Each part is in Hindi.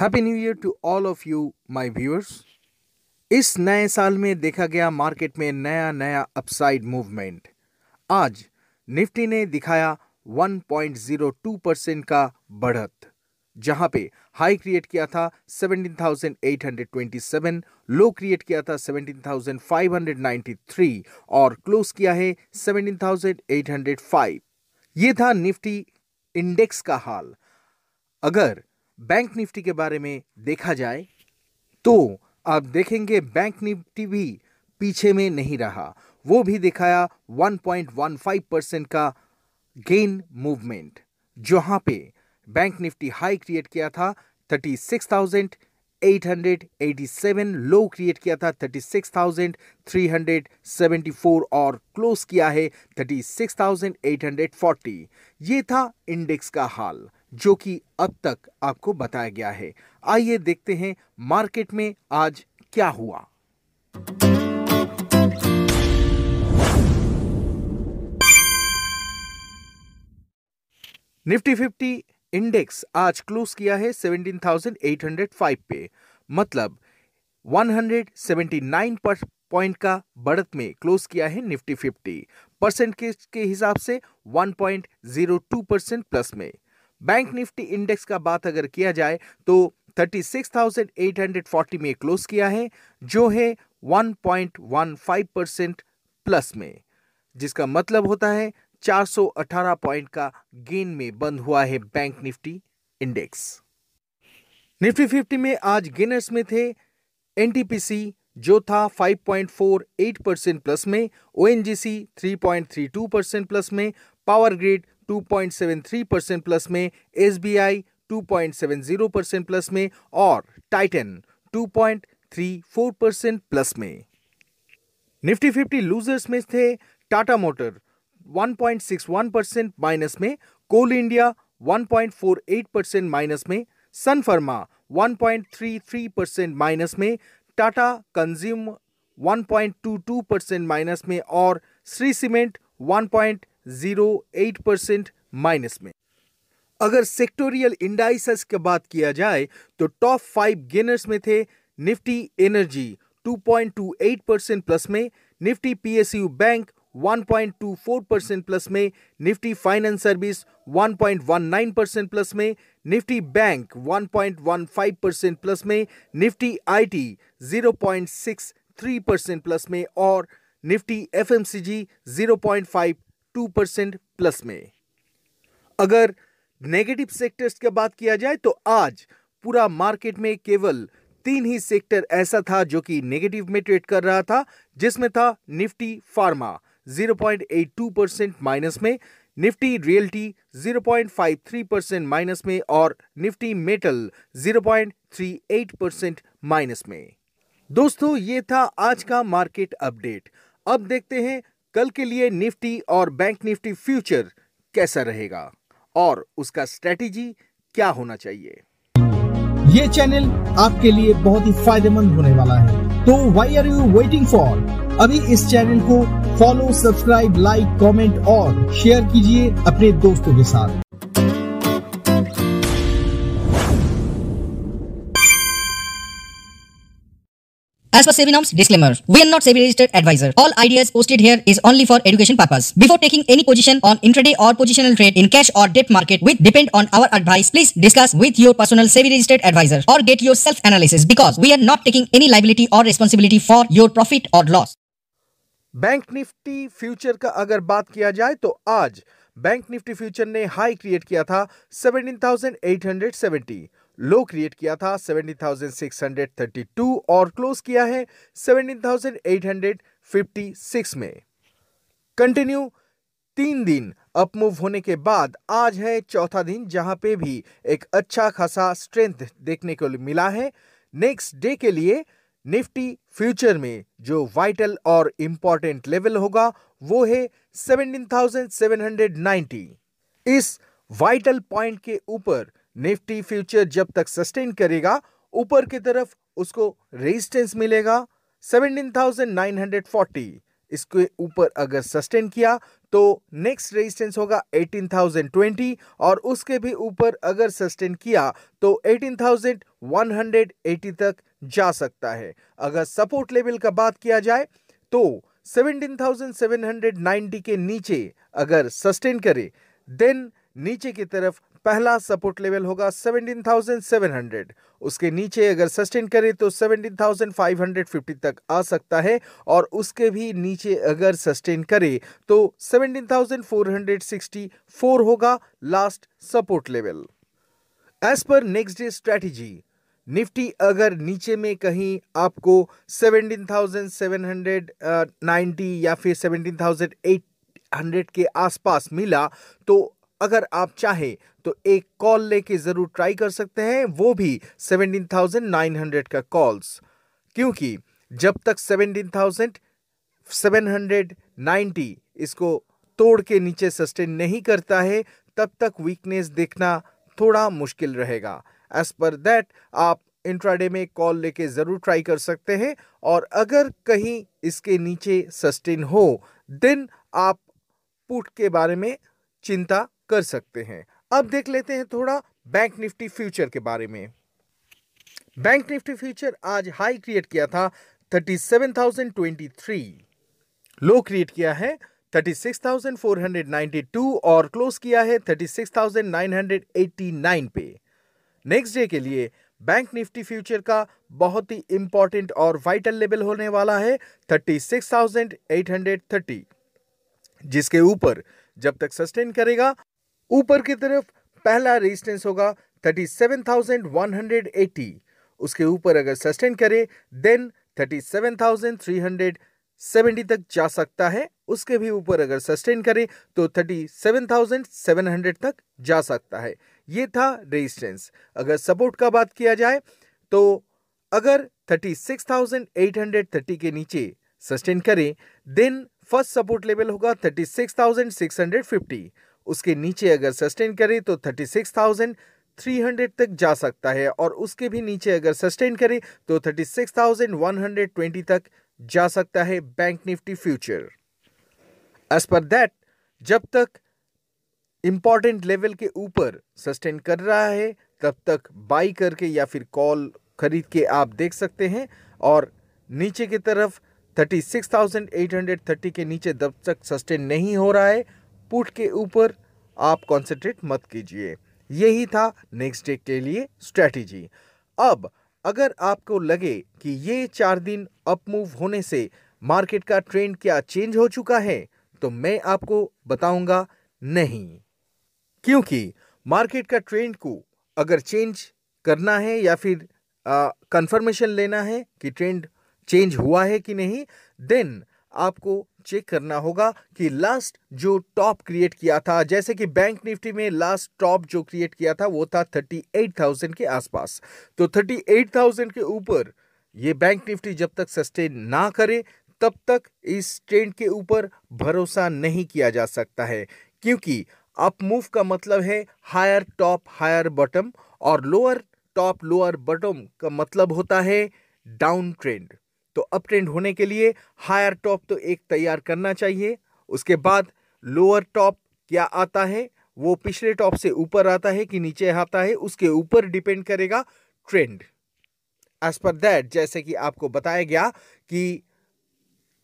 Happy new year to all of you my viewers इस नए साल में देखा गया मार्केट में नया नया अपसाइड मूवमेंट आज निफ्टी ने दिखाया 1.02 परसेंट का बढ़त जहाँ पे हाई क्रिएट किया था 17,827 लो क्रिएट किया था 17,593 और क्लोज किया है 17,805 ये था निफ्टी इंडेक्स का हाल. अगर बैंक निफ्टी के बारे में देखा जाए तो आप देखेंगे बैंक निफ्टी भी पीछे में नहीं रहा। वो भी दिखाया 1.15 परसेंट का गेन मूवमेंट जहाँ पे बैंक निफ्टी हाई क्रिएट किया था 36,887 लो क्रिएट किया था 36,374 और क्लोज किया है 36,840 ये था इंडेक्स का हाल। जो कि अब तक आपको बताया गया है। आइए देखते हैं मार्केट में आज क्या हुआ। निफ्टी फिफ्टी इंडेक्स आज क्लोज किया है 17,805 पे। मतलब 179 पर पॉइंट का बढ़त में क्लोज किया है निफ्टी फिफ्टी। परसेंट के हिसाब से 1.02 परसेंट प्लस में। बैंक निफ्टी इंडेक्स का बात अगर किया जाए तो 36,840 में क्लोज किया है जो है 1.15 परसेंट प्लस में जिसका मतलब होता है 418 पॉइंट का गेन में बंद हुआ है bank Nifty index. Nifty fifty में आज गेनर्स में थे एनटीपीसी जो था 5.48 परसेंट प्लस में ओएनजीसी 3.32 परसेंट प्लस में पावर ग्रिड 2.73 परसेंट प्लस में, एसबीआई 2.70 परसेंट प्लस में और टाइटन 2.34 परसेंट प्लस में। निफ्टी फिफ्टी लूजर्स में थे, टाटा मोटर 1.61 परसेंट माइनस में, कोल इंडिया 1.48 परसेंट माइनस में, सन फर्मा 1.33 परसेंट माइनस में, टाटा कंज्यूम 1.22 परसेंट माइनस में और श्री सीमेंट 1.08 परसेंट माइनस में। अगर सेक्टोरियल इंडाइसेस की बात किया जाए तो टॉप फाइव गेनर्स में थे निफ्टी एनर्जी 2.28 परसेंट प्लस में, Nifty PSU bank 1.24 percent plus में, Nifty finance service 1.19 percent plus में, निफ्टी बैंक 1.15 परसेंट प्लस में, निफ्टी आईटी 0.63 परसेंट प्लस में, और निफ्टी एफएमसीजी 0.52 परसेंट प्लस में। अगर नेगेटिव सेक्टर्स की बात किया जाए तो आज पूरा मार्केट में केवल तीन ही सेक्टर ऐसा था जो कि नेगेटिव में ट्रेड कर रहा था, जिसमें था निफ्टी फार्मा 0.82 परसेंट माइनस में, निफ्टी रियल्टी 0.53 परसेंट माइनस में, और निफ्टी मेटल 0.38 परसेंट माइनस में। दोस्तों, ये था आज का मार्केट अपडेट। अब देखते हैं कल के लिए निफ्टी और बैंक निफ्टी फ्यूचर कैसा रहेगा? और उसका स्ट्रेटेजी क्या होना चाहिए? ये चैनल आपके लिए बहुत ही फ़ायदेमंद होने वाला है। तो why are you waiting for अभी इस चैनल को फॉलो सब्सक्राइब लाइक कमेंट और शेयर कीजिए अपने दोस्तों के साथ। As per SEBI norms, disclaimer. We are not SEBI registered advisor. All ideas posted here is only for education purpose. Before taking any position on intraday or positional trade in cash or debt market which depend on our advice, please discuss with your personal SEBI registered advisor or get your self analysis because we are not taking any liability or responsibility for your profit or loss. Bank Nifty future का अगर बात किया जाए तो आज बैंक निफ्टी फ्यूचर ने हाई क्रिएट किया था 17,870 लो क्रिएट किया था 17,632 और क्लोज किया है 17,856 में। कंटिन्यू तीन दिन अपमूव होने के बाद आज है चौथा दिन जहाँ पे भी एक अच्छा खासा स्ट्रेंथ देखने को मिला है। नेक्स्ट डे के लिए निफ्टी फ्यूचर में जो वाइटल और इंपॉर्टेंट लेवल होगा वो है 17,790 इस वाइटल पॉइंट के ऊपर निफ्टी फ्यूचर जब तक सस्टेन करेगा ऊपर की तरफ़ उसको रेजिस्टेंस मिलेगा 17,940 इसके ऊपर अगर सस्टेन किया तो नेक्स्ट रेजिस्टेंस होगा 18,020 और उसके भी ऊपर अगर सस्टेन किया तो 18,180 तक जा सकता है। अगर सपोर्ट लेवल का बात किया जाए तो 17,790 के नीचे अगर सस्टेन करे देन नीचे की तरफ़ पहला सपोर्ट लेवल होगा 17,700 उसके नीचे अगर सस्टेन करे तो 17,550 तक आ सकता है और उसके भी नीचे अगर सस्टेन करे तो 17,464 होगा लास्ट सपोर्ट लेवल एज पर नेक्स्ट डे स्ट्रेटजी निफ्टी अगर नीचे में कहीं आपको 17,790 या फिर 17,800 के आसपास मिला तो अगर आप चाहें तो एक कॉल लेके ज़रूर ट्राई कर सकते हैं वो भी 17,900 का कॉल्स। क्योंकि जब तक 17,790 इसको तोड़ के नीचे सस्टेन नहीं करता है तब तक वीकनेस देखना थोड़ा मुश्किल रहेगा। एज पर दैट आप इंट्राडे में कॉल लेके ज़रूर ट्राई कर सकते हैं और अगर कहीं इसके नीचे सस्टेन हो देन आप पुट के बारे में चिंता कर सकते हैं। अब देख लेते हैं थोड़ा बैंक निफ्टी फ्यूचर के बारे में। बैंक निफ्टी फ्यूचर आज हाई क्रिएट किया था 37,023 लो क्रिएट किया है 36,492 और क्लोज किया है 36,989 पे। नेक्स्ट डे के लिए बैंक निफ्टी फ्यूचर का बहुत ही इंपॉर्टेंट और वाइटल लेवल होने वाला है 36,830 जिसके ऊपर जब तक सस्टेन करेगा ऊपर की तरफ़ पहला रेजिस्टेंस होगा 37,180 उसके ऊपर अगर सस्टेन करे देन 37,370 तक जा सकता है। उसके भी ऊपर अगर सस्टेन करे तो 37,700 तक जा सकता है। ये था रेजिस्टेंस अगर सपोर्ट का बात किया जाए तो अगर 36,830 के नीचे सस्टेन करें देन फ़र्स्ट सपोर्ट लेवल होगा 36,650 उसके नीचे अगर सस्टेन करे तो 36,300 तक जा सकता है और उसके भी नीचे अगर सस्टेन करे तो 36,120 तक जा सकता है बैंक निफ्टी फ्यूचर एज पर दैट जब तक इंपॉर्टेंट लेवल के ऊपर सस्टेन कर रहा है तब तक बाई करके या फिर कॉल खरीद के आप देख सकते हैं और नीचे की तरफ़ 36,830 के नीचे जब तक सस्टेन नहीं हो रहा है पुट के ऊपर आप कॉन्सेंट्रेट मत कीजिए। यही था नेक्स्ट डे के लिए स्ट्रैटेजी अब, अगर आपको लगे कि ये चार दिन अप मूव होने से मार्केट का ट्रेंड क्या चेंज हो चुका है तो मैं आपको बताऊँगा नहीं। क्योंकि मार्केट का ट्रेंड को अगर चेंज करना है या फिर कंफर्मेशन लेना है कि ट्रेंड चेंज हुआ है कि नहीं देन आपको चेक करना होगा कि लास्ट जो टॉप क्रिएट किया था जैसे कि बैंक निफ्टी में लास्ट टॉप जो क्रिएट किया था वो था 38,000 के आसपास। तो 38,000 के ऊपर ये बैंक निफ्टी जब तक सस्टेन ना करे तब तक इस ट्रेंड के ऊपर भरोसा नहीं किया जा सकता है। क्योंकि अप मूव का मतलब है हायर टॉप हायर बॉटम और लोअर टॉप लोअर बॉटम का मतलब होता है डाउन ट्रेंड तो अप ट्रेंड होने के लिए हायर टॉप तो एक तैयार करना चाहिए। उसके बाद लोअर टॉप क्या आता है? वो पिछले टॉप से ऊपर आता है कि नीचे आता है? उसके ऊपर डिपेंड करेगा ट्रेंड। एज पर दैट जैसे कि आपको बताया गया कि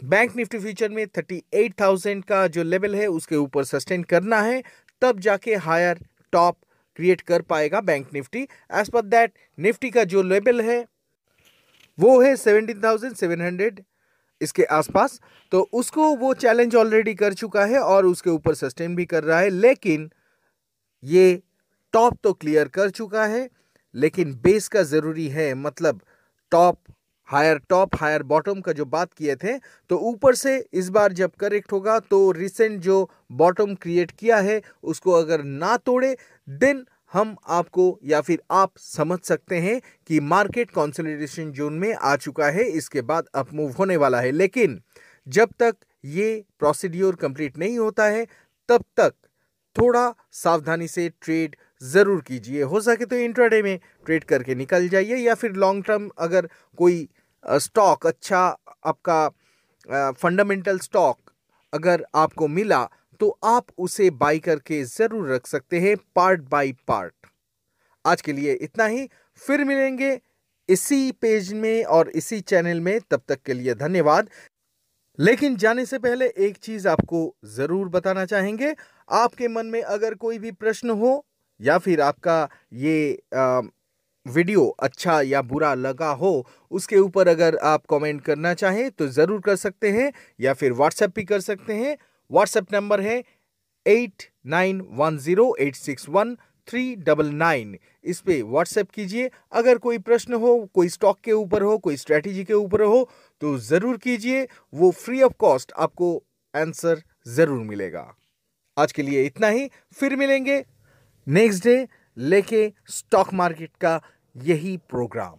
बैंक निफ्टी फ्यूचर में 38,000 का जो लेवल है उसके ऊपर सस्टेन करना है तब जाके हायर टॉप क्रिएट कर पाएगा बैंक निफ्टी। एज पर दैट निफ्टी का जो लेवल है वो है 17,700 इसके आसपास। तो उसको वो चैलेंज ऑलरेडी कर चुका है और उसके ऊपर सस्टेन भी कर रहा है लेकिन ये टॉप तो क्लियर कर चुका है लेकिन बेस का ज़रूरी है मतलब top higher top higher bottom का जो बात किए थे तो ऊपर से इस बार जब करेक्ट होगा तो रिसेंट जो बॉटम क्रिएट किया है उसको अगर ना तोड़े देन हम आपको या फिर आप समझ सकते हैं कि मार्केट कॉन्सोलिडेशन जोन में आ चुका है, इसके बाद अप मूव होने वाला है। लेकिन जब तक ये प्रोसीड्योर कंप्लीट नहीं होता है, तब तक थोड़ा सावधानी से ट्रेड ज़रूर कीजिए। हो सके तो इंट्राडे में ट्रेड करके निकल जाइए या फिर लॉन्ग टर्म अगर कोई स्टॉक अच्छा आपका फंडामेंटल स्टॉक अगर आपको मिला तो आप उसे बाई करके ज़रूर रख सकते हैं पार्ट बाय पार्ट। आज के लिए इतना ही। फिर मिलेंगे इसी पेज में और इसी चैनल में। तब तक के लिए धन्यवाद। लेकिन जाने से पहले एक चीज़ आपको ज़रूर बताना चाहेंगे। आपके मन में अगर कोई भी प्रश्न हो या फिर आपका ये आ, वीडियो अच्छा या बुरा लगा हो उसके ऊपर अगर आप कमेंट करना चाहें तो ज़रूर कर सकते हैं या फिर व्हाट्सएप भी कर सकते हैं। व्हाट्सएप नंबर है eight nine one zero eight six one three double nine इस पर व्हाट्सएप कीजिए। अगर कोई प्रश्न हो, कोई स्टॉक के ऊपर हो, कोई स्ट्रैटेजी के ऊपर हो तो ज़रूर कीजिए। वो फ्री ऑफ़ कॉस्ट आपको आंसर ज़रूर मिलेगा। आज के लिए इतना ही। फिर मिलेंगे नेक्स्ट डे लेके स्टॉक मार्केट का यही प्रोग्राम